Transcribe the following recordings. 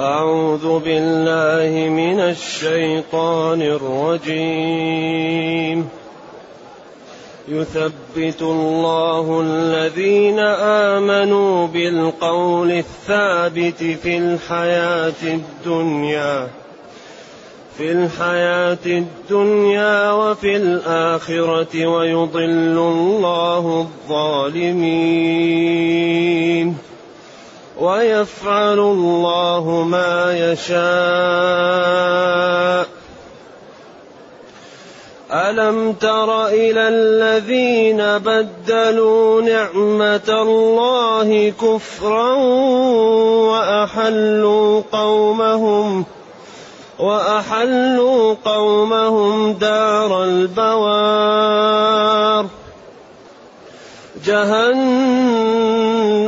أعوذ بالله من الشيطان الرجيم. يثبت الله الذين آمنوا بالقول الثابت في الحياة الدنيا في الحياة الدنيا وفي الآخرة ويضل الله الظالمين. ويفعل الله ما يشاء. ألم تر إلى الذين بدلوا نعمة الله كفرا وأحلوا قومهم وأحلوا قومهم دار البوار. جهنم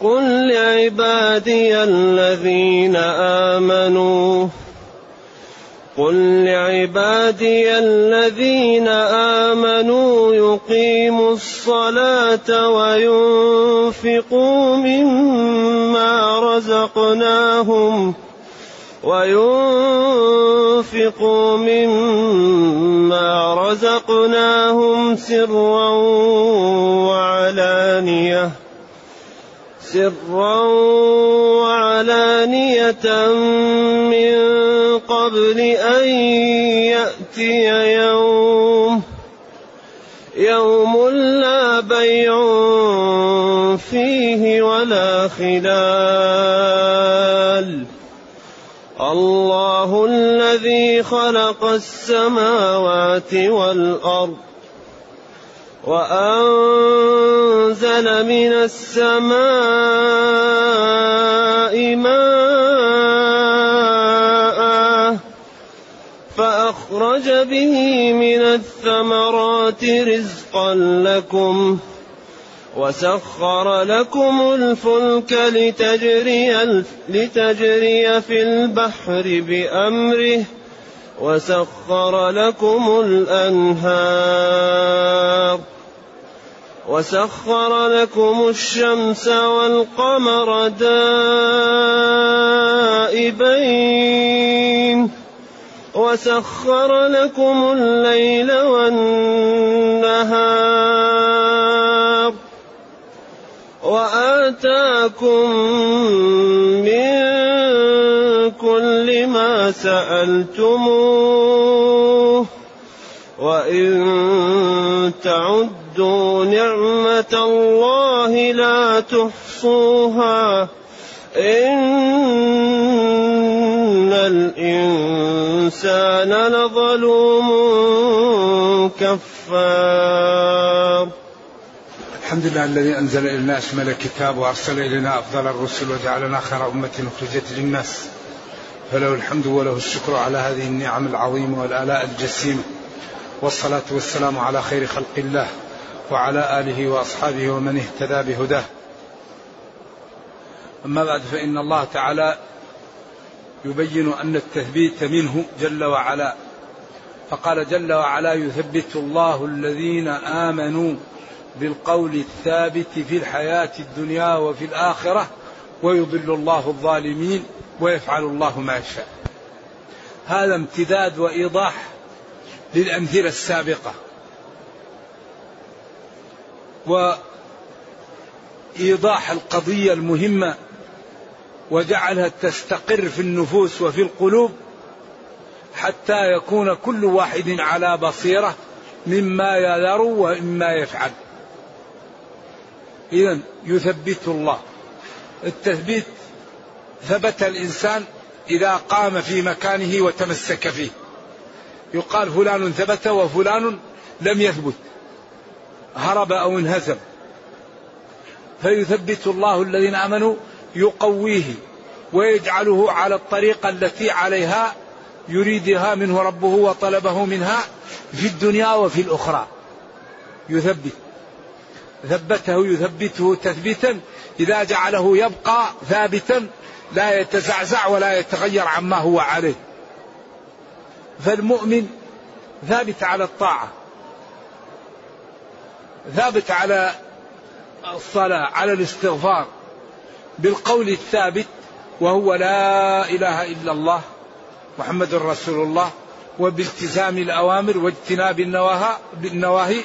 قل لعبادي الذين آمنوا. قل لعبادي الذين آمنوا يقيموا الصلاة وينفقوا مما رزقناهم وينفقوا مما رزقناهم سرا وعلانية. سرا وعلانية من قبل أن يأتي يوم يوم لا بيع فيه ولا خلال. الله الذي خلق السماوات والأرض وأنزل من السماء ماء فأخرج به من الثمرات رزقا لكم وسخر لكم الفلك لتجري, لتجري في البحر بأمره وسخر لكم الأنهار وسخر لكم الشمس والقمر دائبين وسخر لكم الليل والنهار وآتاكم من كل ما سألتموه وإن تعدوا نعمة الله لا تحصوها. إن الإنسان لظلوم كفار. الحمد لله الذي أنزل إلينا أشمل الكتاب وأرسل إلينا أفضل الرسل وجعلنا خير أمة أخرجت للناس. فله الحمد وله الشكر على هذه النعم العظيمة والآلاء الجسيمة. والصلاة والسلام على خير خلق الله. وعلى آله وأصحابه ومن اهتدى بهداه. أما بعد فإن الله تعالى يبين أن التثبيت منه جل وعلا. فقال جل وعلا يثبت الله الذين آمنوا بالقول الثابت في الحياة الدنيا وفي الآخرة ويضل الله الظالمين ويفعل الله ما يشاء. هذا امتداد وإيضاح للأمثلة السابقة. وإيضاح القضية المهمة وجعلها تستقر في النفوس وفي القلوب حتى يكون كل واحد على بصيرة مما يذر ومما يفعل. إذا يثبت الله. التثبيت ثبت الإنسان إذا قام في مكانه وتمسك فيه. يقال فلان ثبت وفلان لم يثبت. هرب أو انهزم. فيثبت الله الذين آمنوا يقويه ويجعله على الطريقة التي عليها يريدها منه ربه وطلبه منها في الدنيا وفي الأخرى. يثبت. ثبته يثبته تثبيتا. إذا جعله يبقى ثابتا. لا يتزعزع ولا يتغير عما هو عليه. فالمؤمن ثابت على الطاعة. ثابت على الصلاة على الاستغفار بالقول الثابت وهو لا إله إلا الله محمد رسول الله وبالتزام الأوامر واجتناب النواهي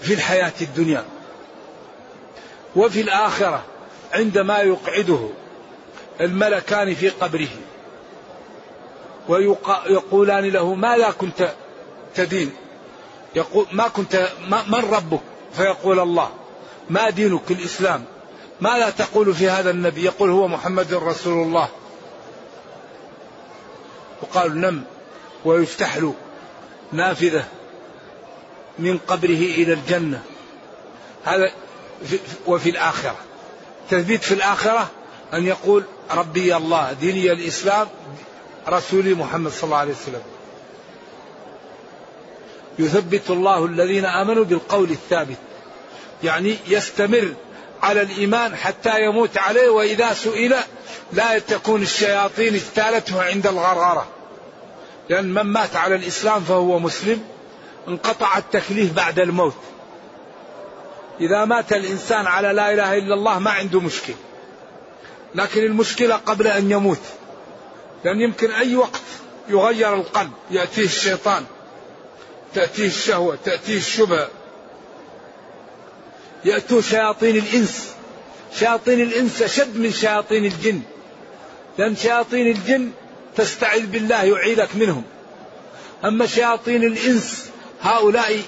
في الحياة الدنيا. وفي الآخرة عندما يقعده الملكان في قبره ويقولان له ماذا كنت تدين؟ يقول ما كنت ما من ربك؟ فيقول الله. ما دينك؟ الإسلام. ماذا تقول في هذا النبي؟ يقول هو محمد رسول الله. وقال نم ويفتح له نافذة من قبره إلى الجنة. هذا وفي الآخرة. تثبيت في الآخرة أن يقول ربي الله ديني الإسلام رسولي محمد صلى الله عليه وسلم. يثبت الله الذين آمنوا بالقول الثابت. يعني يستمر على الإيمان حتى يموت عليه وإذا سئل لا تكون الشياطين اجتالته عند الغرغرة لأن من مات على الإسلام فهو مسلم انقطع التكليف بعد الموت. إذا مات الإنسان على لا إله إلا الله ما عنده مشكلة. لكن المشكلة قبل أن يموت. لأن يمكن أي وقت يغير القلب يأتيه الشيطان. تأتيه الشهوة تأتيه الشبهة. يأتوا شياطين الإنس. شياطين الإنس أشد من شياطين الجن. لأن شياطين الجن تستعذ بالله يعيذك منهم. أما شياطين الإنس هؤلاء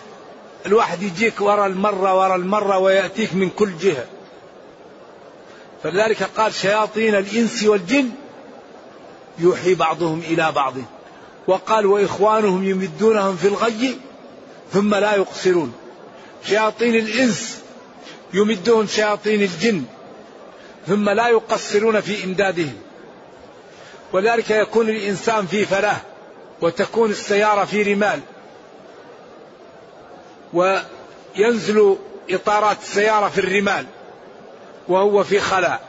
الواحد يجيك ورا المرة ورا المرة ويأتيك من كل جهة. فلذلك قال شياطين الإنس والجن يوحي بعضهم إلى بعض. وقال وإخوانهم يمدونهم في الغي ثم لا يقصرون. شياطين الإنس يمدهم شياطين الجن ثم لا يقصرون في إمدادهم. ولذلك يكون الإنسان في فلاة وتكون السيارة في رمال. وينزل إطارات السيارة في الرمال وهو في خلاء.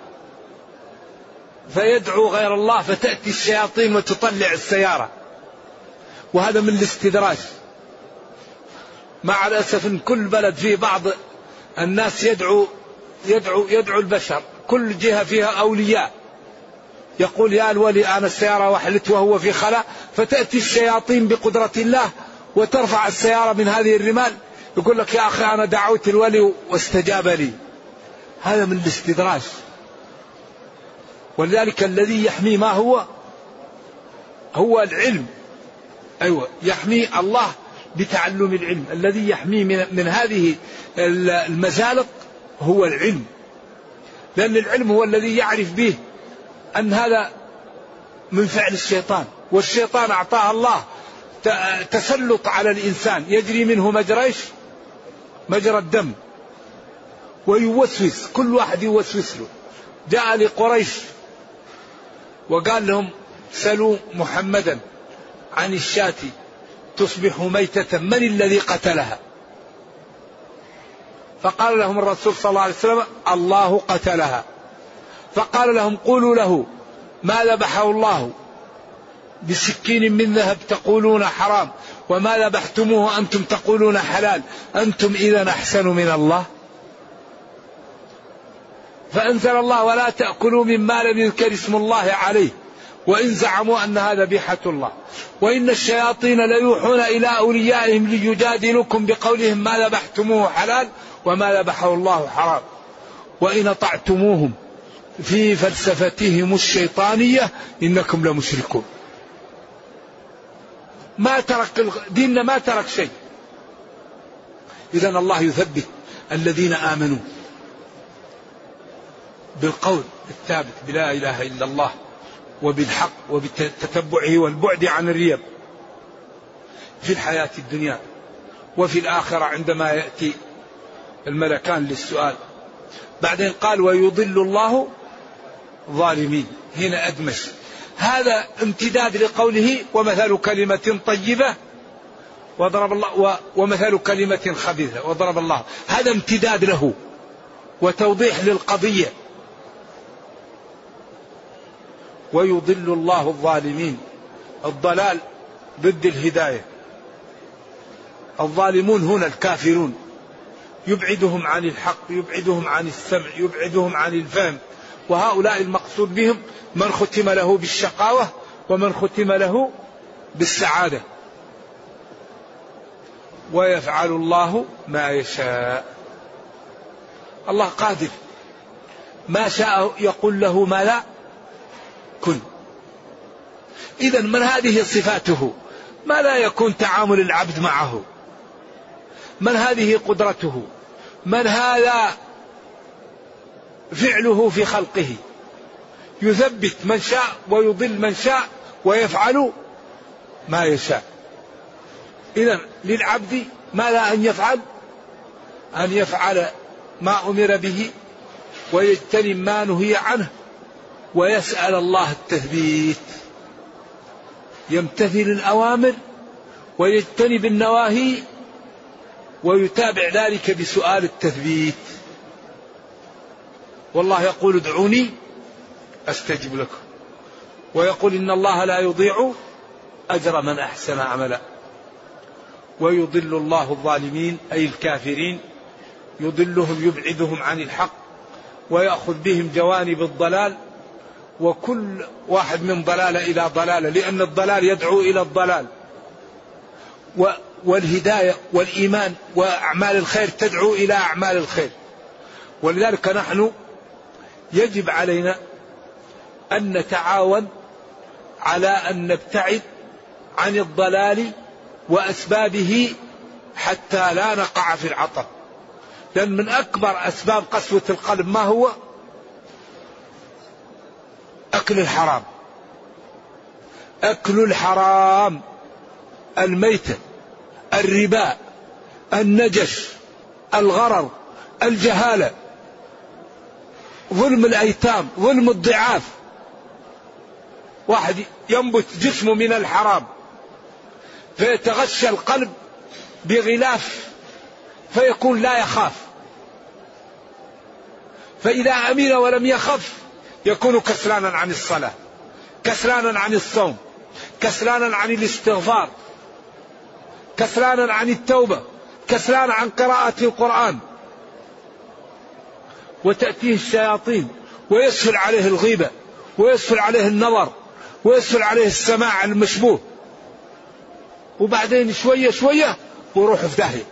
فيدعو غير الله فتأتي الشياطين وتطلع السيارة. وهذا من الاستدراج. مع الأسف إن كل بلد فيه بعض الناس يدعو يدعو يدعو البشر. كل جهة فيها أولياء. يقول يا الولي أنا السيارة وحلت وهو في خلاء فتأتي الشياطين بقدرة الله وترفع السيارة من هذه الرمال يقول لك يا أخي أنا دعوت الولي واستجاب لي. هذا من الاستدراج. ولذلك الذي يحمي ما هو؟ هو العلم. أيوة يحمي الله بتعلم العلم. الذي يحميه من, من هذه المزالق هو العلم. لأن العلم هو الذي يعرف به أن هذا من فعل الشيطان. والشيطان أعطاه الله تسلط على الإنسان. يجري منه مجرى مجرى الدم. ويوسوس كل واحد يوسوس له. جاء لقريش وقال لهم سلوا محمدا. عن الشاة تصبح ميتة من الذي قتلها؟ فقال لهم الرسول صلى الله عليه وسلم الله قتلها. فقال لهم قولوا له ما ذبحه الله؟ بسكين من ذهب تقولون حرام وما ذبحتموه أنتم تقولون حلال أنتم إذا أحسن من الله؟ فأنزل الله ولا تأكلوا مما لم يذكر اسم الله عليه. وإن زعموا أنها ذبيحة الله. وإن الشياطين ليوحون إلى أوليائهم ليجادلوكم بقولهم ما ذبحتموه حلال وما ذبحه الله حرام. وإن أطعتموهم في فلسفتهم الشيطانية إنكم لمشركون. ما ترك ديننا ما ترك شيء. إذا الله يثبت الذين آمنوا بالقول الثابت بلا إله إلا الله وبالحق وبتتبعه والبعد عن الريب في الحياة الدنيا وفي الآخرة عندما يأتي الملكان للسؤال. بعدين قال ويضل الله ظالمين. هنا أدمج هذا امتداد لقوله ومثل كلمة طيبة وضرب الله ومثل كلمة خبيثة وضرب الله. هذا امتداد له وتوضيح للقضية. ويضل الله الظالمين. الضلال ضد الهداية. الظالمون هنا الكافرون. يبعدهم عن الحق يبعدهم عن السمع يبعدهم عن الفهم. وهؤلاء المقصود بهم من ختم له بالشقاوة ومن ختم له بالسعادة. ويفعل الله ما يشاء. الله قادر. ما شاء يقول له ما لا كن إذا من هذه صفاته؟ ما لا يكون تعامل العبد معه؟ من هذه قدرته؟ من هذا فعله في خلقه؟ يثبت من شاء ويضل من شاء ويفعل ما يشاء. إذا للعبد ما لا أن يفعل؟ أن يفعل ما أمر به ويجتنب ما نهي عنه. ويسأل الله التثبيت. يمتثل الأوامر ويجتنب النواهي ويتابع ذلك بسؤال التثبيت. والله يقول ادعوني أستجب لكم. ويقول إن الله لا يضيع أجر من أحسن عملا. ويضل الله الظالمين أي الكافرين. يضلهم يبعدهم عن الحق. ويأخذ بهم جوانب الضلال. وكل واحد من ضلاله إلى ضلاله لأن الضلال يدعو إلى الضلال. والهداية والإيمان وأعمال الخير تدعو إلى أعمال الخير. ولذلك نحن يجب علينا أن نتعاون على أن نبتعد عن الضلال وأسبابه حتى لا نقع في العطب. لأن من أكبر أسباب قسوة القلب ما هو؟ أكل الحرام. أكل الحرام الميتة الربا النجش الغرر الجهالة ظلم الأيتام ظلم الضعاف. واحد ينبت جسمه من الحرام فيتغشى القلب بغلاف فيكون لا يخاف. فإذا أمن ولم يخف يكون كسلانا عن الصلاة كسلانا عن الصوم كسلانا عن الاستغفار كسلانا عن التوبة كسلانا عن قراءة القرآن. وتأتيه الشياطين ويسهل عليه الغيبة ويسهل عليه النظر ويسهل عليه السماع المشبوه. وبعدين شوية شوية ويروح في داهية.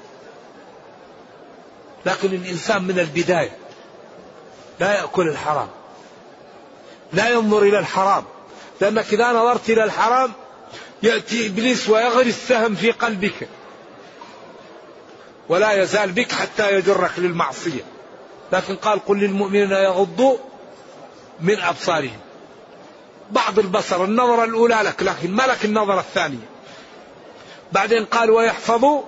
لكن الإنسان من البداية لا يأكل الحرام. لا ينظر إلى الحرام. لأنك إذا نظرت إلى الحرام يأتي إبليس ويغري السهم في قلبك. ولا يزال بك حتى يجرك للمعصية. لكن قال قل للمؤمنين يغضوا من أبصارهم. بعض البصر النظرة الأولى لك لكن ما لك النظرة الثانية. بعدين قال ويحفظوا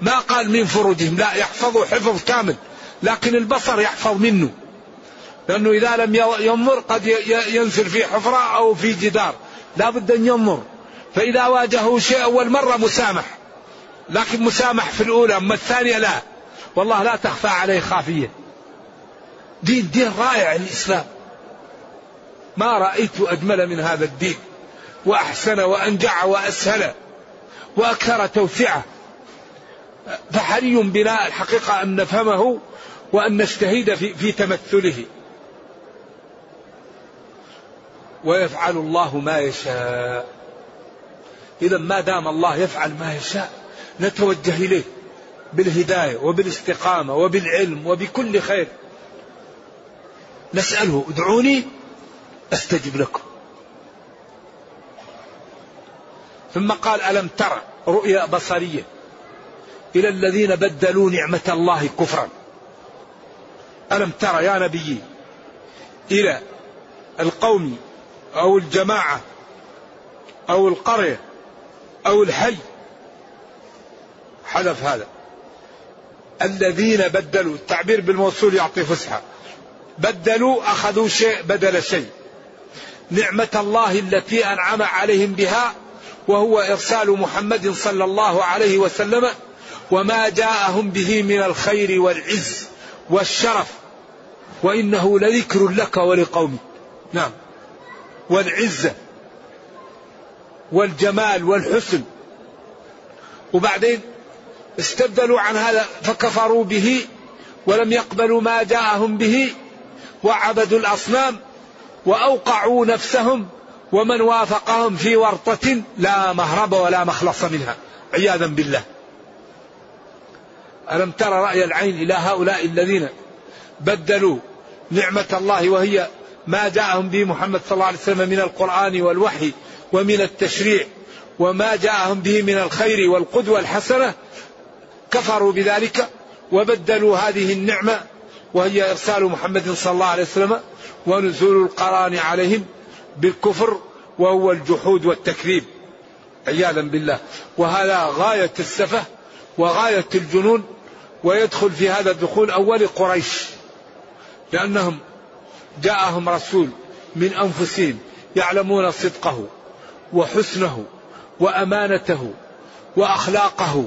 ما قال من فروجهم. لا يحفظوا حفظ كامل. لكن البصر يحفظ منه. لأنه إذا لم ينظر قد ينزل في حفرة أو في جدار. لا بد أن ينظر فإذا واجهه شيء أول مرة مسامح. لكن مسامح في الأولى أما الثانية لا. والله لا تخفى عليه خافية. دين دين رائع الإسلام. ما رأيت أجمل من هذا الدين. وأحسن وأنجع وأسهل وأكثر توسعة. فحري بنا الحقيقة أن نفهمه وأن نجتهد في, في تمثله. ويفعل الله ما يشاء. إذا ما دام الله يفعل ما يشاء نتوجه إليه بالهداية وبالاستقامة وبالعلم وبكل خير. نسأله ادعوني أستجب لكم. ثم قال ألم ترى رؤيا بصرية؟ إلى الذين بدلوا نعمة الله كفرا. ألم ترى يا نبي إلى القوم أو الجماعة أو القرية أو الحي. حذف هذا. الذين بدلوا التعبير بالموصول يعطي فسحة. بدلوا أخذوا شيء بدل شيء. نعمة الله التي أنعم عليهم بها وهو إرسال محمد صلى الله عليه وسلم وما جاءهم به من الخير والعز والشرف. وإنه لذكر لك ولقومك. نعم. والعزة والجمال والحسن. وبعدين استبدلوا عن هذا فكفروا به ولم يقبلوا ما جاءهم به وعبدوا الأصنام وأوقعوا نفسهم ومن وافقهم في ورطة لا مهرب ولا مخلص منها. عياذا بالله. ألم ترى رأي العين إلى هؤلاء الذين بدلوا نعمة الله وهي ما جاءهم به محمد صلى الله عليه وسلم من القرآن والوحي ومن التشريع وما جاءهم به من الخير والقدوة الحسنة كفروا بذلك وبدلوا هذه النعمة وهي إرسال محمد صلى الله عليه وسلم ونزول القرآن عليهم بالكفر وهو الجحود والتكذيب. عياذا بالله. وهذا غاية السفة وغاية الجنون ويدخل في هذا الدخول أول قريش لأنهم جاءهم رسول من أنفسهم يعلمون صدقه وحسنه وأمانته وأخلاقه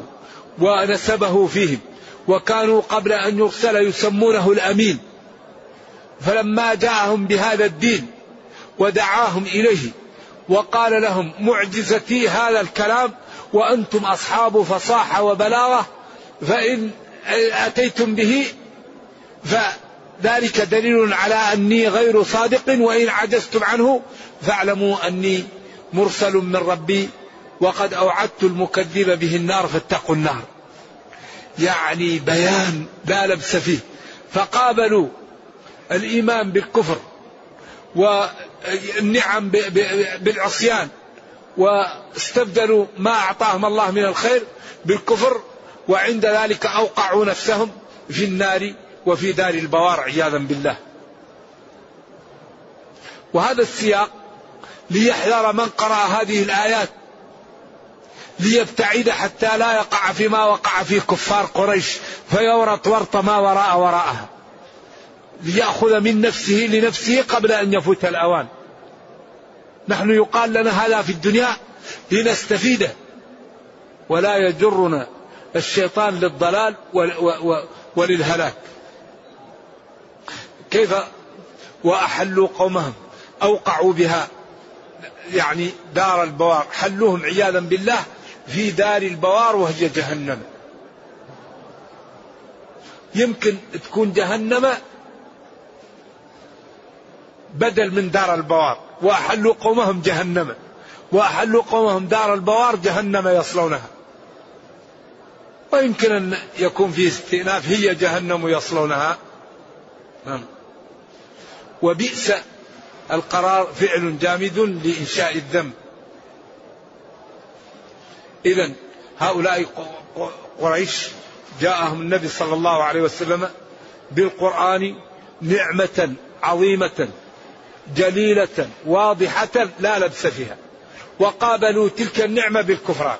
ونسبه فيهم وكانوا قبل أن يرسل يسمونه الأمين. فلما جاءهم بهذا الدين ودعاهم إليه وقال لهم معجزتي هذا الكلام وأنتم أصحاب فصاحة وبلاغة فإن أتيتم به فذلك دليل على أني غير صادق وإن عجزتم عنه فاعلموا أني مرسل من ربي وقد أوعدت المكذب به النار فاتقوا النار. يعني بيان لا لبس فيه. فقابلوا الإيمان بالكفر والنعم بالعصيان واستبدلوا ما أعطاهم الله من الخير بالكفر وعند ذلك أوقعوا نفسهم في النار. وفي دار البوار عياذا بالله. وهذا السياق ليحذر من قرأ هذه الآيات ليبتعد حتى لا يقع فيما وقع فيه كفار قريش فيورط ورط ما وراء وراءها. ليأخذ من نفسه لنفسه قبل أن يفوت الأوان. نحن يقال لنا هذا في الدنيا لنستفيده. ولا يجرنا الشيطان للضلال وللهلاك. كيف وأحلوا قومهم أوقعوا بها يعني دار البوار حلوهم عياذا بالله في دار البوار وهي جهنم. يمكن تكون جهنم بدل من دار البوار. وأحلوا قومهم جهنم. وأحلوا قومهم دار البوار جهنم يصلونها. ويمكن أن يكون في استئناف هي جهنم يصلونها. نعم. وبئس القرار فعل جامد لإنشاء الذنب إذا هؤلاء قريش جاءهم النبي صلى الله عليه وسلم بالقرآن نعمة عظيمة جليلة واضحة لا لبس فيها. وقابلوا تلك النعمة بالكفران.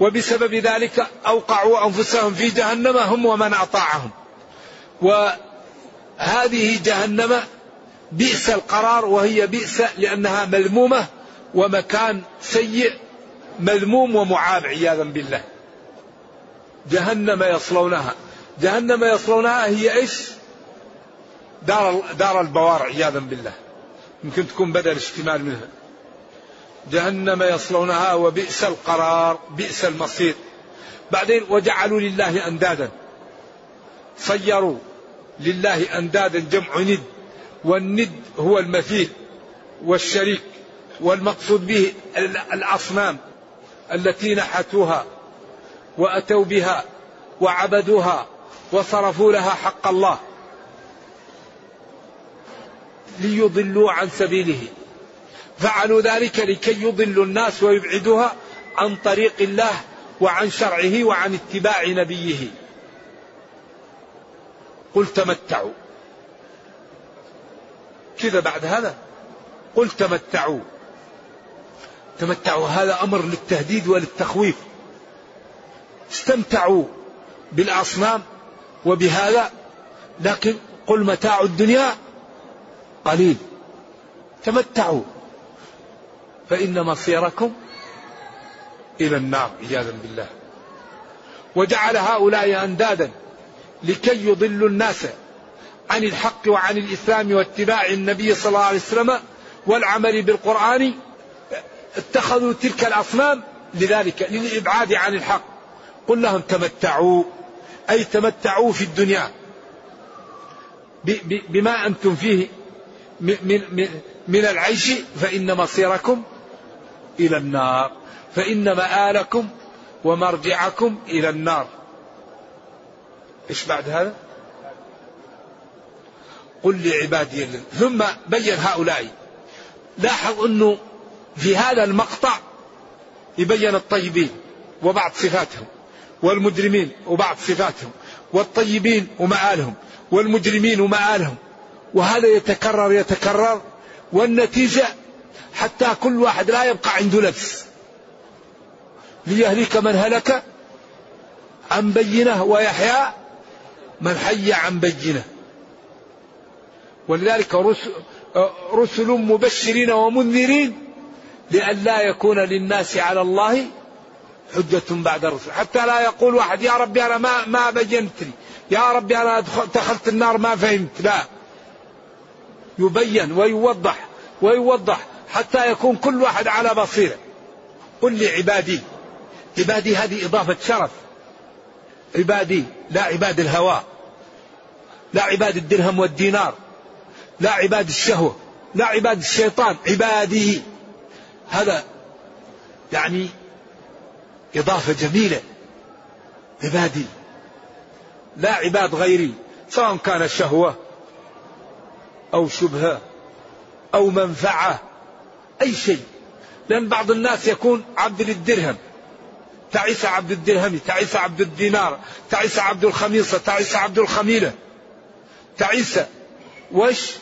وبسبب ذلك أوقعوا أنفسهم في جهنم هم ومن أطاعهم. وهذه جهنم بئس القرار وهي بئس لأنها مذمومة ومكان سيء مذموم ومعاب عياذا بالله. جهنم يصلونها. جهنم يصلونها هي إيش؟ دار دار البوار عياذا بالله. يمكن تكون بدل اشتمال منها. جهنم يصلونها وبئس القرار بئس المصير. بعدين وجعلوا لله أندادا. صيروا لله أندادا جمع ند. والند هو المثيل والشريك والمقصود به الأصنام التي نحتوها وأتوا بها وعبدوها وصرفوا لها حق الله ليضلوا عن سبيله. فعلوا ذلك لكي يضلوا الناس ويبعدوها عن طريق الله وعن شرعه وعن اتباع نبيه. قل تمتعوا. كذا بعد هذا؟ قل تمتعوا. تمتعوا هذا أمر للتهديد وللتخويف. استمتعوا بالأصنام وبهذا لكن قل متاع الدنيا قليل. تمتعوا فإن مصيركم إلى النار عياذا بالله. وجعل هؤلاء أندادا لكي يضلوا الناس. عن الحق وعن الإسلام واتباع النبي صلى الله عليه وسلم والعمل بالقرآن اتخذوا تلك الأصنام لذلك للإبعاد عن الحق. قل لهم تمتعوا أي تمتعوا في الدنيا. بما أنتم فيه من العيش فإن مصيركم إلى النار فإن مآلكم ومرجعكم إلى النار. إيش بعد هذا؟ قل لعبادي ثم بين هؤلاء. لاحظ أنه في هذا المقطع يبين الطيبين وبعض صفاتهم والمجرمين وبعض صفاتهم والطيبين ومآلهم والمجرمين ومآلهم. وهذا يتكرر يتكرر والنتيجة حتى كل واحد لا يبقى عنده نفس. ليهلك من هلك عن بينة ويحيى من حي عن بينة. ولذلك رسل, رسل مبشرين ومنذرين لئلا يكون للناس على الله حجة بعد الرسل. حتى لا يقول واحد يا ربي أنا ما ما بينت لي. يا ربي أنا دخلت النار ما فهمت. لا. يبين ويوضح ويوضح حتى يكون كل واحد على بصيرة. قل لعبادي. عبادي هذه إضافة شرف. عبادي لا عباد الهوى. لا عباد الدرهم والدينار. لا عباد الشهوة لا عباد الشيطان عبادي. هذا يعني إضافة جميلة. عبادي. لا عباد غيري سواء كان شهوة أو شبهة أو منفعة أي شيء. لأن بعض الناس يكون عبد للدرهم. تعيس عبد الدرهم تعيس عبد الدينار تعيس عبد الخميصة تعيس عبد الخميلة. تعيس وش؟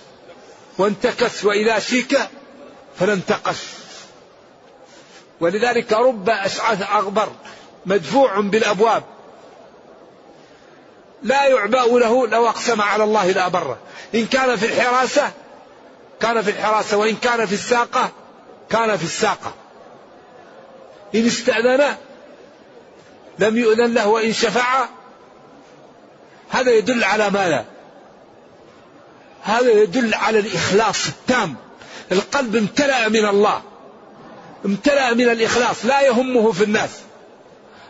وانتكس وإذا شيك فلا انتقش ولذلك رب أشعث أغبر مدفوع بالأبواب. لا يعبأ له لو أقسم على الله لا بره إن كان في الحراسة كان في الحراسة. وإن كان في الساقة كان في الساقة. إن استأذن لم يؤذن له. وإن شفع هذا يدل على ماذا؟ هذا يدل على الإخلاص التام. القلب امتلأ من الله. امتلأ من الإخلاص. لا يهمه في الناس.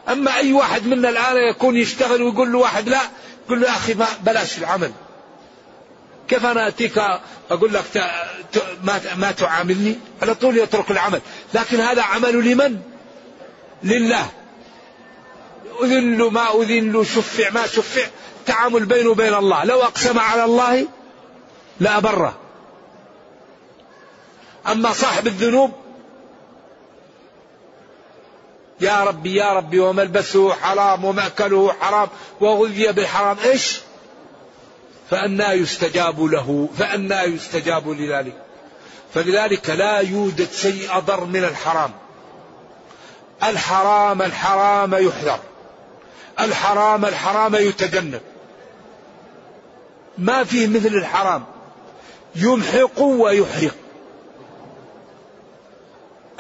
أما أي واحد منا الآن يكون يشتغل ويقول له واحد لا يقول له يا أخي ما بلاش العمل. كيف أنا أتيك أقول لك ما تعاملني؟ على طول يترك العمل. لكن هذا عمل لمن؟ لله. أذن له ما أذن له شفع ما شفع. تعامل بينه وبين الله. لو أقسم على الله لأبره أما صاحب الذنوب يا ربي يا ربي وملبسه حرام ومأكله حرام وغذي بالحرام إيش؟ فأنا يستجاب له فأنا يستجاب لذلك. فلذلك لا يوجد شيء أضر من الحرام. الحرام الحرام يحذر. الحرام الحرام يتجنب. ما فيه مثل الحرام. يمحق ويحرق.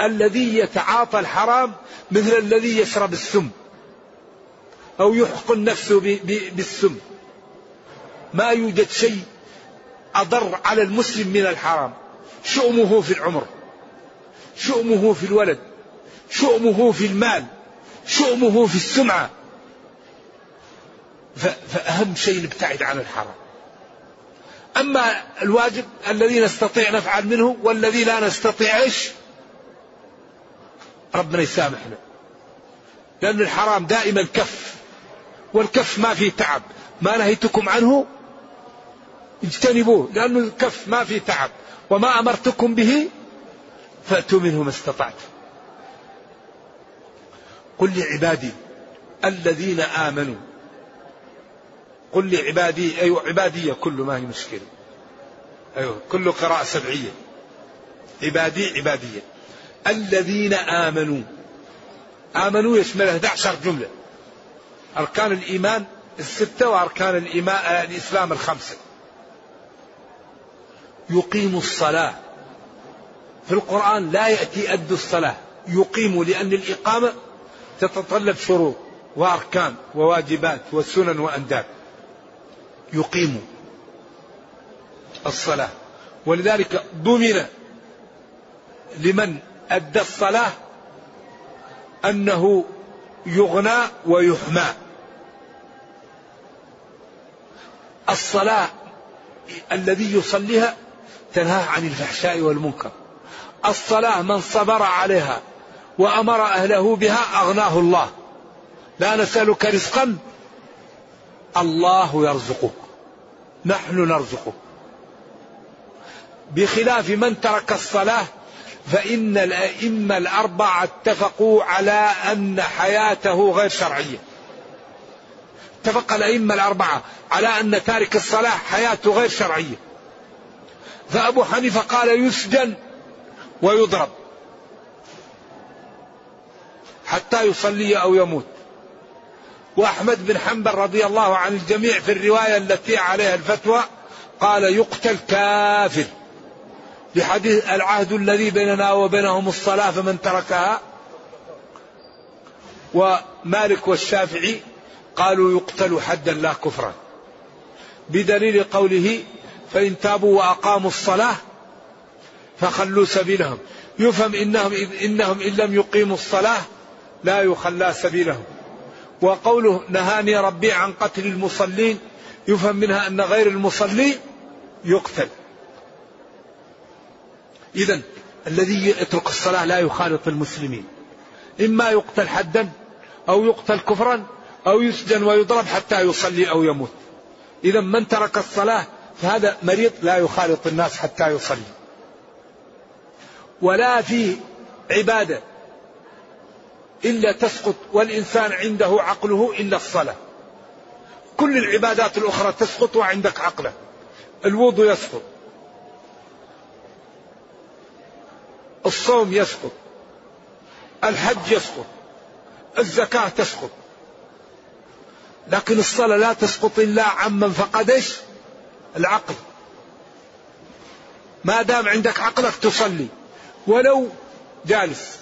الذي يتعاطى الحرام مثل الذي يشرب السم. أو يحقن نفسه بالسم. ما يوجد شيء أضر على المسلم من الحرام. شؤمه في العمر. شؤمه في الولد. شؤمه في المال. شؤمه في السمعة. فأهم شيء نبتعد عن الحرام. أما الواجب الذي نستطيع نفعل منه والذي لا نستطيع إيش ربنا يسامحنا. لأن الحرام دائما كف والكف ما فيه تعب. ما نهيتكم عنه؟ اجتنبوه لأنه الكف ما فيه تعب. وما أمرتكم به؟ فأتوا منه ما استطعتم قل لعبادي الذين آمنوا قل لعبادي أيوة عبادية كل ما هي مشكلة. أيوة كل قراءة سبعية. عبادي عبادية. الذين آمنوا. آمنوا يشمل 11 جملة. أركان الإيمان الستة وأركان الإيمان الإسلام الخمسة. يقيم الصلاة. في القرآن لا يأتي أد الصلاة. يقيم لأن الإقامة تتطلب شروط وأركان وواجبات وسنن وأنداب. يقيم الصلاة. ولذلك ضمن لمن أدى الصلاة أنه يغنى ويحمى. الصلاة الذي يصليها تنهى عن الفحشاء والمنكر. الصلاة من صبر عليها وأمر أهله بها أغناه الله. لا نسألك رزقا الله يرزقك. نحن نرزقك. بخلاف من ترك الصلاة فإن الأئمة الأربعة اتفقوا على أن حياته غير شرعية. اتفق الأئمة الأربعة على أن تارك الصلاة حياته غير شرعية. فأبو حنيفة قال يسجن ويضرب. حتى يصلي أو يموت. وأحمد بن حنبل رضي الله عن الجميع في الرواية التي عليها الفتوى قال يقتل كافر. لحديث العهد الذي بيننا وبينهم الصلاة فمن تركها. ومالك والشافعي قالوا يقتل حدا لا كفرا. بدليل قوله فإن تابوا وأقاموا الصلاة فخلوا سبيلهم. يفهم إنهم, إنهم إن لم يقيموا الصلاة لا يخلى سبيلهم. وقوله نهاني ربي عن قتل المصلين يفهم منها أن غير المصلي يقتل. إذا الذي يترك الصلاة لا يخالط المسلمين. إما يقتل حدا أو يقتل كفرا أو يسجن ويضرب حتى يصلي أو يموت. إذا من ترك الصلاة فهذا مريض لا يخالط الناس حتى يصلي. ولا في عبادة. إلا تسقط والإنسان عنده عقله إلا الصلاة. كل العبادات الأخرى تسقط وعندك عقله. الوضوء يسقط. الصوم يسقط. الحج يسقط. الزكاة تسقط. لكن الصلاة لا تسقط إلا عمن فقدش العقل. ما دام عندك عقلك تصلي. ولو جالس.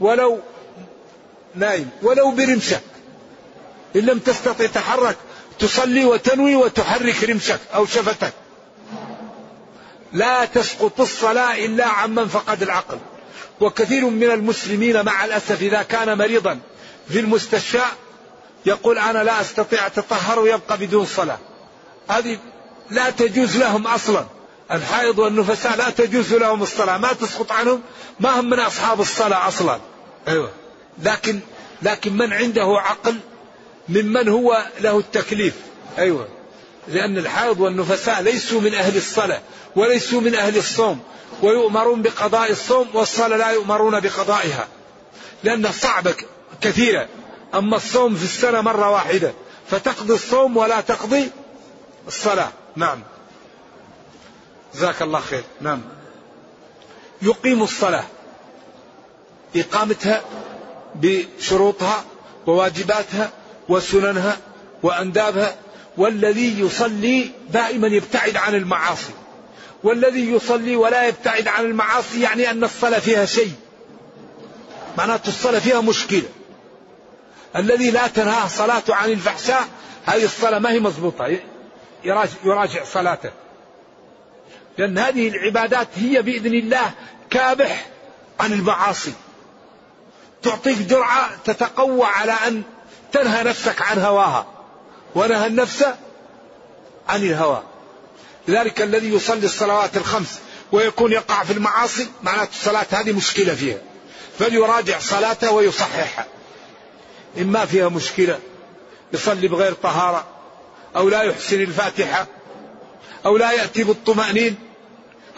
ولو نايم ولو برمشك. إن لم تستطع تحرك تصلي وتنوي وتحرك رمشك أو شفتك. لا تسقط الصلاة إلا عمن فقد العقل. وكثير من المسلمين مع الأسف إذا كان مريضا في المستشفى يقول أنا لا أستطيع أتطهر ويبقى بدون صلاة. هذه لا تجوز لهم أصلا. الحائض والنفساء لا تجوز لهم الصلاة. ما تسقط عنهم ما هم من أصحاب الصلاة أصلا. أيوة. لكن لكن من عنده عقل ممن هو له التكليف. أيوة. لأن الحائض والنفساء ليسوا من أهل الصلاة وليسوا من أهل الصوم ويؤمرون بقضاء الصوم والصلاة لا يؤمرون بقضائها. لأنها صعبة كثيرة. أما الصوم في السنة مرة واحدة فتقضي الصوم ولا تقضي الصلاة. نعم. جزاك الله خير. نعم. يقيم الصلاة. إقامتها بشروطها وواجباتها وسننها وأندابها. والذي يصلي دائما يبتعد عن المعاصي. والذي يصلي ولا يبتعد عن المعاصي يعني أن الصلاة فيها شيء. معناته الصلاة فيها مشكلة. الذي لا تنهاه صلاته عن الفحشاء هذه الصلاة ما هي مضبوطة. يراجع, صلاته. لأن هذه العبادات هي بإذن الله كابح عن المعاصي. تعطيك جرعة تتقوى على أن تنهى نفسك عن هواها. ونهى النفس عن الهوى. لذلك الذي يصلي الصلوات الخمس ويكون يقع في المعاصي معناته الصلاة هذه مشكلة فيها. فليراجع صلاته ويصححها إما فيها مشكلة يصلي بغير طهارة أو لا يحسن الفاتحة أو لا يأتي بالطمأنين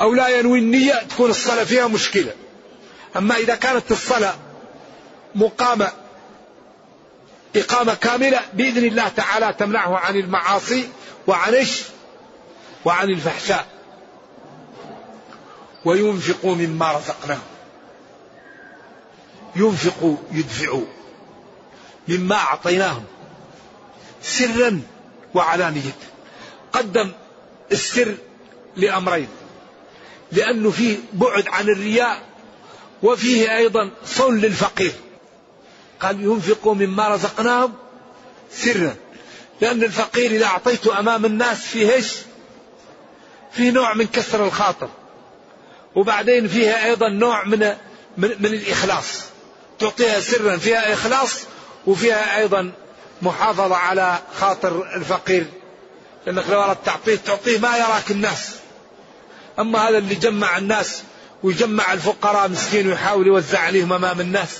أو لا ينوي النية تكون الصلاة فيها مشكلة. أما إذا كانت الصلاة مقامة إقامة كاملة بإذن الله تعالى تمنعه عن المعاصي وعن وعن الفحشاء. وينفقوا مما رزقناهم. ينفقوا يدفعوا مما أعطيناهم. سرا وعلانية. قدم السر لأمرين. لأنه فيه بعد عن الرياء وفيه أيضا صون للفقير. قال ينفقوا مما رزقناهم سرا. لأن الفقير إذا أعطيته أمام الناس فيه إيش؟ فيه نوع من كسر الخاطر. وبعدين فيها أيضا نوع من من, من الإخلاص. تعطيها سرا فيها إخلاص وفيها أيضا محافظة على خاطر الفقير. لأنك لو أردت تعطيه تعطيه ما يراك الناس. أما هذا اللي جمع الناس ويجمع الفقراء مسكين ويحاول يوزع عليهم أمام الناس.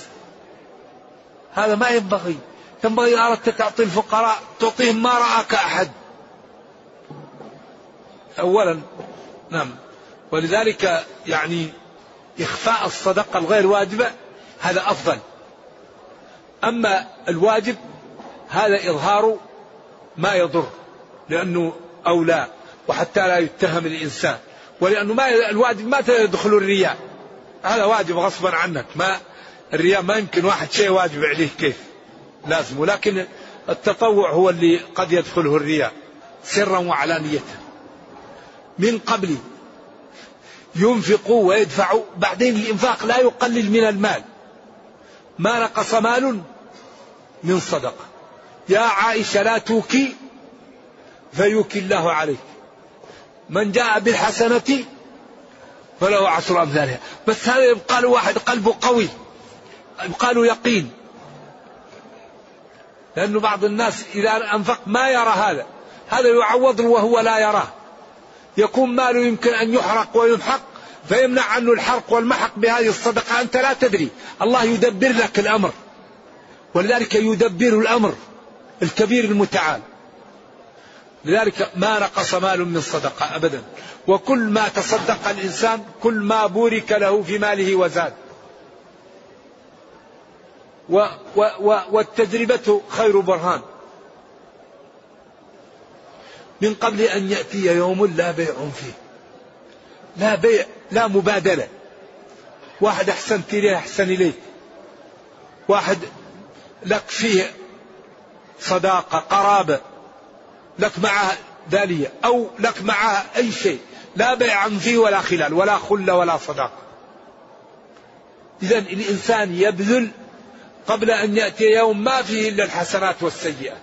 هذا ما ينبغي. ينبغي أردت تعطي الفقراء تعطيهم ما رآك أحد. أولا نعم. ولذلك يعني إخفاء الصدقة الغير واجبة هذا أفضل. أما الواجب هذا إظهار ما يضر لأنه أولى وحتى لا يتهم الإنسان. ولأنه ما الواجب ما تدخل الرياء. هذا واجب غصبا عنك ما الرياء ما يمكن واحد شيء واجب عليه كيف؟ لازم. ولكن التطوع هو اللي قد يدخله الرياء سرا وعلانية. من قبل ينفقوا ويدفعوا بعدين الإنفاق لا يقلل من المال. ما نقص مال من صدقة. يا عائشة لا توكي فيوكي الله عليك. من جاء بالحسنة فله عشر أمثالها. بس هذا يبقى له واحد قلبه قوي؟ يبقى له يقين. لأنه بعض الناس إذا أنفق ما يرى هذا. هذا يعوض وهو لا يراه. يكون ماله يمكن أن يحرق ويمحق فيمنع عنه الحرق والمحق بهذه الصدقة. أنت لا تدري. الله يدبر لك الأمر. ولذلك يدبر الأمر الكبير المتعال. لذلك ما نقص مال من صدقة أبدا. وكل ما تصدق الإنسان كل ما بورك له في ماله وزاد. و و و والتجربة خير برهان. من قبل أن يأتي يوم لا بيع فيه. لا بيع لا مبادلة. واحد أحسنت إليه أحسن إليك. واحد لك فيه صداقة قرابة. لك معه دالية أو لك معه أي شيء. لا بيع فيه ولا خلال ولا خلة ولا صداقة. إذا الإنسان يبذل قبل أن يأتي يوم ما فيه إلا الحسنات والسيئات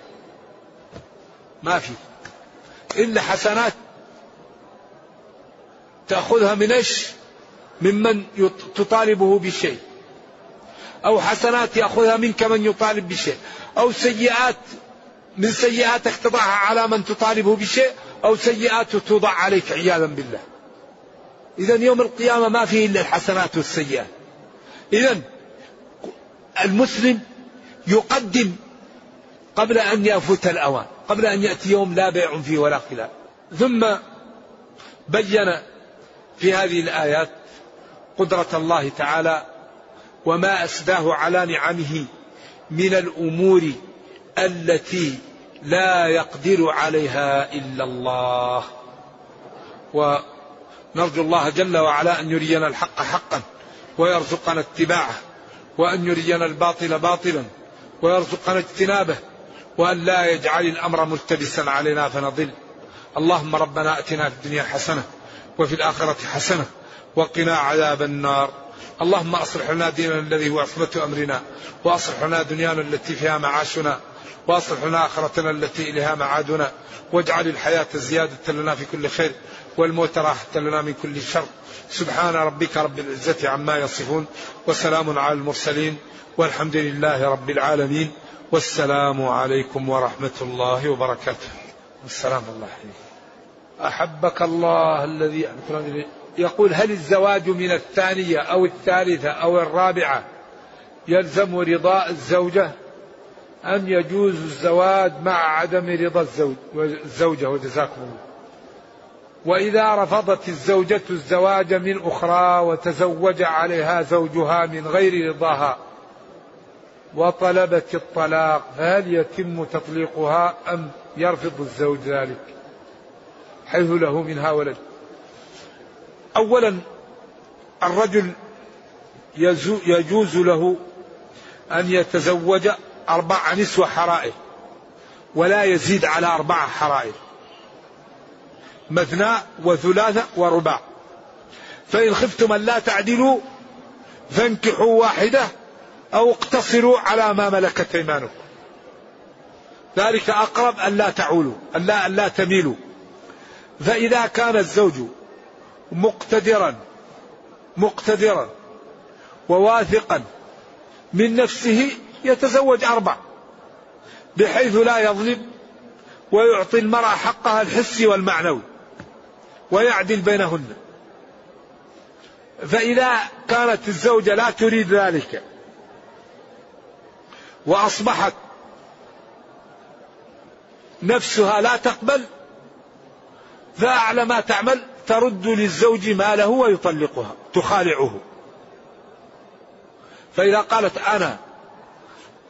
ما فيه إلا حسنات تأخذها من إيش؟ ممن تطالبه بشيء. أو حسنات يأخذها منك من يطالب بشيء. أو سيئات من سيئاتك تضعها على من تطالبه بشيء أو سيئات توضع عليك عياذا بالله. إذا يوم القيامة ما فيه إلا الحسنات والسيئات. إذا المسلم يقدم قبل أن يفوت الأوان قبل أن يأتي يوم لا بيع فيه ولا خلاف. ثم بين في هذه الآيات قدرة الله تعالى وما أسداه على نعمه من الأمور التي لا يقدر عليها إلا الله. ونرجو الله جل وعلا أن يرينا الحق حقا ويرزقنا اتباعه. وأن يرينا الباطل باطلا ويرزقنا اجتنابه وأن لا يجعل الأمر ملتبسا علينا فنضل. اللهم ربنا أتنا في الدنيا حسنة وفي الآخرة حسنة وقنا عذاب النار. اللهم أصلح لنا ديننا الذي هو عصمة أمرنا وأصلح لنا دنيانا التي فيها معاشنا وأصلح لنا آخرتنا التي إليها معادنا. واجعل الحياة زيادة لنا في كل خير والموت راحة لنا من كل شر. سبحان ربك رب العزة عما يصفون وسلام على المرسلين والحمد لله رب العالمين والسلام عليكم ورحمة الله وبركاته. السلام الله عليكم. أحبك الله الذي يقول هل الزواج من الثانية أو الثالثة أو الرابعة يلزم رضاء الزوجة؟ أم يجوز الزواج مع عدم رضا الزوج الزوجة وجزاكم الله. وإذا رفضت الزوجة الزواج من أخرى وتزوج عليها زوجها من غير رضاها وطلبت الطلاق فهل يتم تطليقها أم يرفض الزوج ذلك؟ حيث له منها ولد. أولا الرجل يجوز له أن يتزوج أربع نسوة حرائر ولا يزيد على أربعة حرائر. مثنى وثلاثة ورباع. فإن خفتم أن لا تعدلوا فانكحوا واحدة أو اقتصروا على ما ملكت أيمانكم. ذلك أقرب أن لا تعولوا أن لا, أن لا تميلوا. فإذا كان الزوج مقتدرا مقتدرا وواثقا من نفسه يتزوج أربع. بحيث لا يظلم ويعطي المرأة حقها الحسي والمعنوي. ويعدل بينهن. فإذا كانت الزوجة لا تريد ذلك وأصبحت نفسها لا تقبل فأعلى ما تعمل ترد للزوج ماله ويطلقها تخالعه. فإذا قالت أنا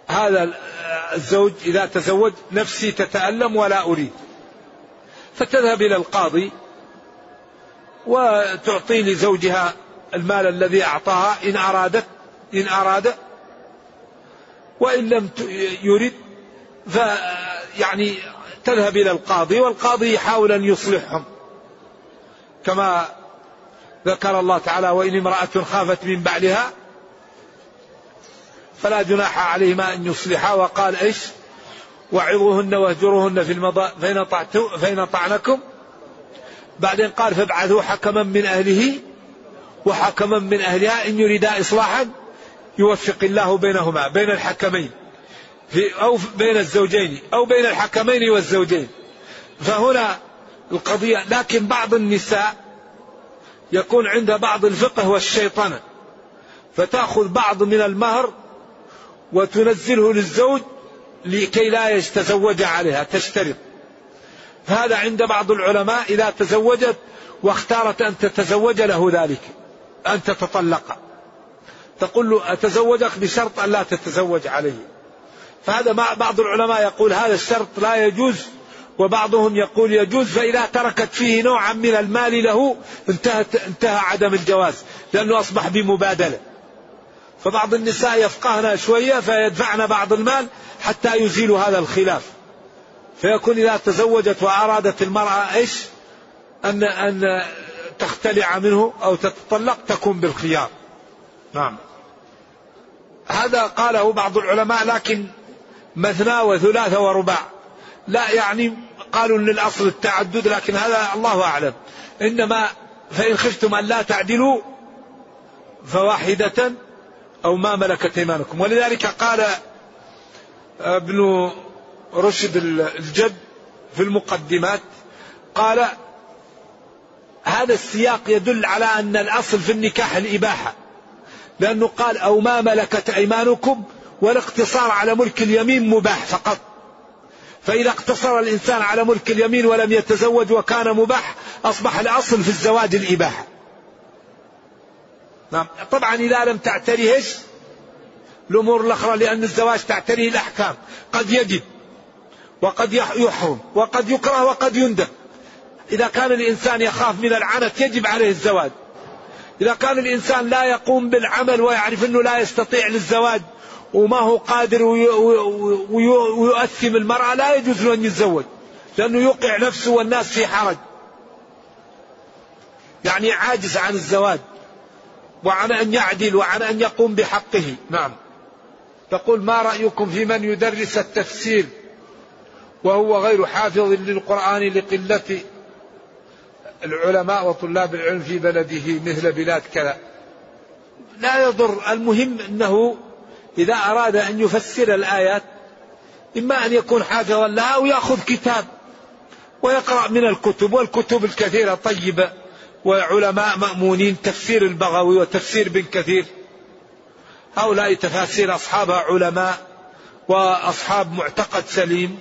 هذا الزوج إذا تزوج نفسي تتألم ولا أريد. فتذهب إلى القاضي وتعطي لزوجها المال الذي أعطاها إن أرادت إن أراد وإن لم يرد فيعني تذهب إلى القاضي والقاضي يحاول أن يصلحهم. كما ذكر الله تعالى وإن امرأة خافت من بعدها فلا جناح عليهما أن يصلحا وقال إيش؟ وعظوهن واهجروهن في المضاء فإن, فإن طعنكم بعدين قال فابعثوا حكما من أهله وحكما من أهلها إن يريدا إصلاحا يوفق الله بينهما بين الحكمين في أو بين الزوجين أو بين الحكمين والزوجين. فهنا القضية لكن بعض النساء يكون عند بعض الفقه والشيطنة فتأخذ بعض من المهر وتنزله للزوج لكي لا يتزوج عليها تشترط. هذا عند بعض العلماء إذا تزوجت واختارت أن تتزوج له ذلك أن تتطلق. تقول له أتزوجك بشرط أن لا تتزوج عليه. فهذا بعض العلماء يقول هذا الشرط لا يجوز وبعضهم يقول يجوز فإذا تركت فيه نوعا من المال له انتهت انتهى عدم الجواز لأنه أصبح بمبادلة. فبعض النساء يفقهن شوية فيدفعن بعض المال حتى يزيلوا هذا الخلاف. فيكون إذا تزوجت وأرادت المرأة إيش؟ أن أن تختلع منه أو تتطلق تكون بالخيار. نعم. هذا قاله بعض العلماء لكن مثنى وثلاثة ورباع. لا يعني قالوا للأصل التعدد لكن هذا الله أعلم. إنما فإن خفتم أن لا تعدلوا فواحدة أو ما ملكت أيمانكم. ولذلك قال ابن رشد الجد في المقدمات قال هذا السياق يدل على أن الأصل في النكاح الإباحة لأنه قال أو ما ملكت أيمانكم والاقتصار على ملك اليمين مباح فقط. فإذا اقتصر الإنسان على ملك اليمين ولم يتزوج وكان مباح أصبح الأصل في الزواج الإباحة. نعم. طبعا إذا لم تعتريهش الأمور الأخرى لأن الزواج تعتريه الأحكام. قد يجب وقد يحرم وقد يكره وقد يندم. إذا كان الإنسان يخاف من العنت يجب عليه الزواج. إذا كان الإنسان لا يقوم بالعمل ويعرف أنه لا يستطيع للزواج وما هو قادر ويؤثم المرأة لا يجوز له أن يتزوج لأنه يوقع نفسه والناس في حرج. يعني عاجز عن الزواج وعن أن يعدل وعن أن يقوم بحقه. نعم. تقول ما رأيكم في من يدرس التفسير؟ وهو غير حافظ للقرآن لقلة العلماء وطلاب العلم في بلده مثل بلاد كذا. لا يضر. المهم أنه إذا أراد أن يفسر الآيات إما أن يكون حافظا لها أو يأخذ كتاب ويقرأ من الكتب والكتب الكثيرة طيبة وعلماء مأمونين تفسير البغوي وتفسير ابن كثير. هؤلاء تفاسير أصحابها علماء وأصحاب معتقد سليم.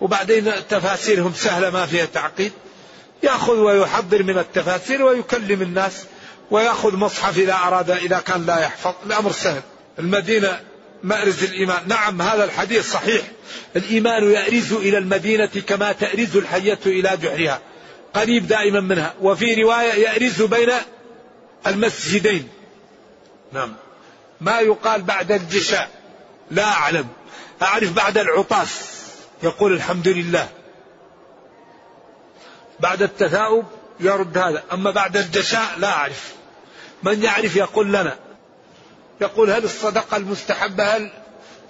وبعدين تفاسيرهم سهلة ما فيها تعقيد. يأخذ ويحضر من التفاسير ويكلم الناس ويأخذ مصحف إذا أراد إذا كان لا يحفظ. الأمر سهل. المدينة مأرز الإيمان. نعم هذا الحديث صحيح. الإيمان يأرز إلى المدينة كما تأرز الحية إلى جحرها. قريب دائما منها. وفي رواية يأرز بين المسجدين. نعم. ما يقال بعد الجشاء. لا أعلم. أعرف بعد العطاس. يقول الحمد لله. بعد التثاؤب يرد هذا. أما بعد الجشاء لا أعرف. من يعرف يقول لنا. يقول هل الصدقة المستحبة؟ هل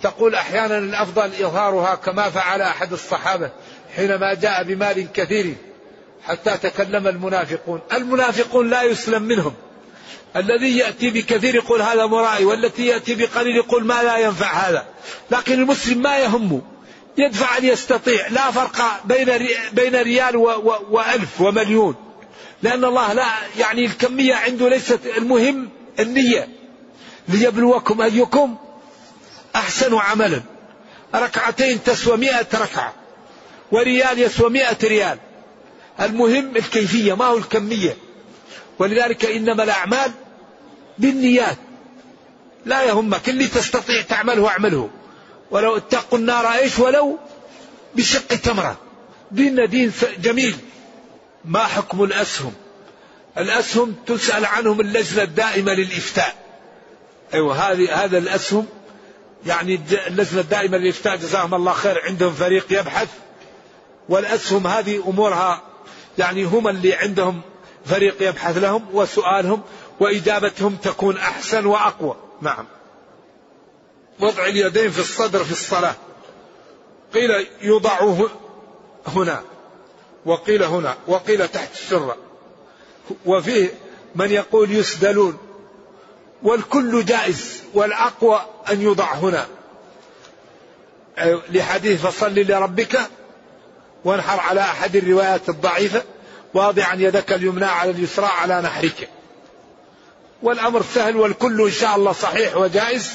تقول أحيانا الأفضل إظهارها كما فعل أحد الصحابة حينما جاء بمال كثير حتى تكلم المنافقون. المنافقون لا يسلم منهم. الذي يأتي بكثير يقول هذا مرائي والتي يأتي بقليل يقول ما لا ينفع هذا. لكن المسلم ما يهمه. يدفع أن يستطيع. لا فرق بين بين ريال وألف ومليون. لأن الله لا يعني الكمية عنده ليست المهم النية. ليبلوكم أيكم أحسن عملا. ركعتين تسوى مئة ركعة وريال يسوى مئة ريال. المهم الكيفية ما هو الكمية. ولذلك إنما الأعمال بالنيات. لا يهمك اللي تستطيع تعمله اعمله. ولو اتقوا النار إيش ولو؟ بشق تمرة. ديننا دين جميل. ما حكم الأسهم؟ الأسهم تسأل عنهم اللجنة الدائمة للإفتاء. أيوة هذه هذا الأسهم يعني اللجنة الدائمة للإفتاء جزاهم الله خير عندهم فريق يبحث. والأسهم هذه أمورها يعني هم اللي عندهم فريق يبحث لهم وسؤالهم وإجابتهم تكون أحسن وأقوى. نعم. وضع اليدين في الصدر في الصلاة. قيل يوضع هنا وقيل هنا وقيل تحت السرة وفيه من يقول يسدلون. والكل جائز والأقوى أن يوضع هنا. لحديث فصل لربك وانحر على أحد الروايات الضعيفة واضعا يدك اليمنى على اليسرى على نحرك. والأمر سهل والكل إن شاء الله صحيح وجائز.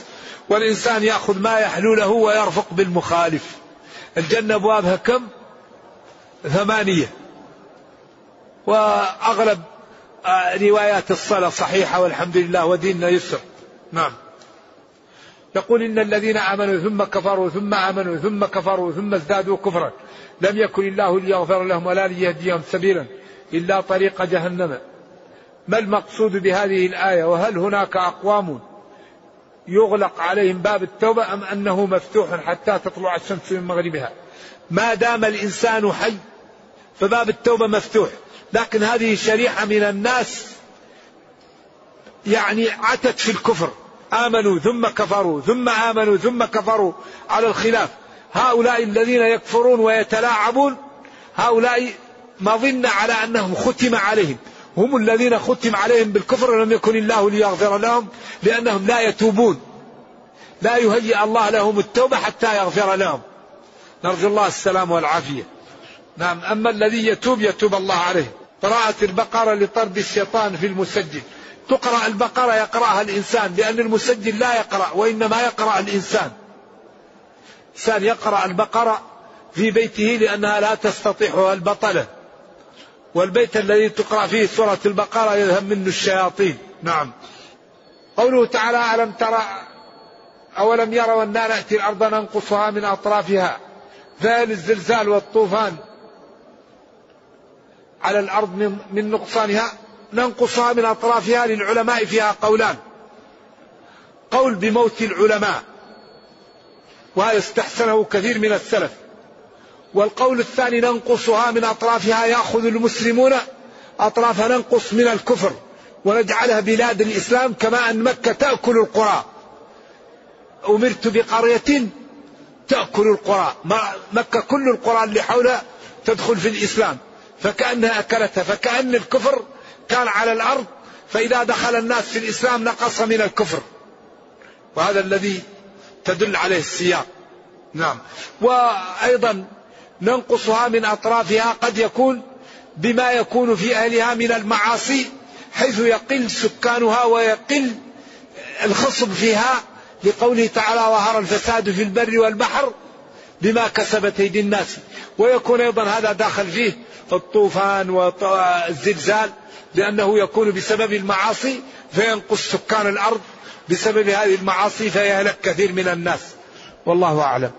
والإنسان يأخذ ما يحلو له ويرفق بالمخالف. الجنة أبوابها كم؟ ثمانية. وأغلب روايات الصلاة صحيحة والحمد لله وديننا يسر. نعم. يقول إن الذين آمنوا ثم كفروا ثم آمنوا ثم كفروا ثم ازدادوا كفرا. لم يكن الله ليغفر لهم ولا ليهديهم سبيلا إلا طريق جهنم. ما المقصود بهذه الآية؟ وهل هناك أقوام يغلق عليهم باب التوبة أم أنه مفتوح حتى تطلع الشمس من مغربها؟ ما دام الإنسان حي فباب التوبة مفتوح. لكن هذه شريحة من الناس يعني عتت في الكفر. آمنوا ثم كفروا ثم آمنوا ثم كفروا على الخلاف. هؤلاء الذين يكفرون ويتلاعبون هؤلاء ما ظن على أنهم ختم عليهم. هم الذين ختم عليهم بالكفر ولم يكن الله ليغفر لهم لأنهم لا يتوبون. لا يهيئ الله لهم التوبة حتى يغفر لهم. نرجو الله السلام والعافية. نعم أما الذي يتوب يتوب الله عليه. قراءة البقرة لطرد الشيطان في المسجل تقرأ البقرة يقرأها الإنسان لأن المسجل لا يقرأ وإنما يقرأ الإنسان. إنسان يقرأ البقرة في بيته لأنها لا تستطيعها البطلة. والبيت الذي تقرأ فيه سورة البقرة يذهب منه الشياطين. نعم. قوله تعالى ألم ترى أولم يروا أنا نأتي الأرض ننقصها من أطرافها؟ ذال الزلزال والطوفان على الأرض من, من نقصانها ننقصها من أطرافها للعلماء فيها قولان. قول بموت العلماء وهذا استحسنه كثير من السلف. والقول الثاني ننقصها من أطرافها يأخذ المسلمون أطراف ننقص من الكفر ونجعلها بلاد الإسلام كما أن مكة تأكل القرى. أمرت بقرية تأكل القرى. مكة كل القرى اللي حولها تدخل في الإسلام. فكأنها أكلتها. فكأن الكفر كان على الأرض فإذا دخل الناس في الإسلام نقص من الكفر. وهذا الذي تدل عليه السياق. نعم. وأيضا ننقصها من أطرافها قد يكون بما يكون في أهلها من المعاصي حيث يقل سكانها ويقل الخصب فيها لقوله تعالى ظهر الفساد في البر والبحر بما كسبت أيدي الناس ويكون أيضا هذا داخل فيه الطوفان والزلزال لأنه يكون بسبب المعاصي فينقص سكان الأرض بسبب هذه المعاصي فيهلك كثير من الناس. والله أعلم.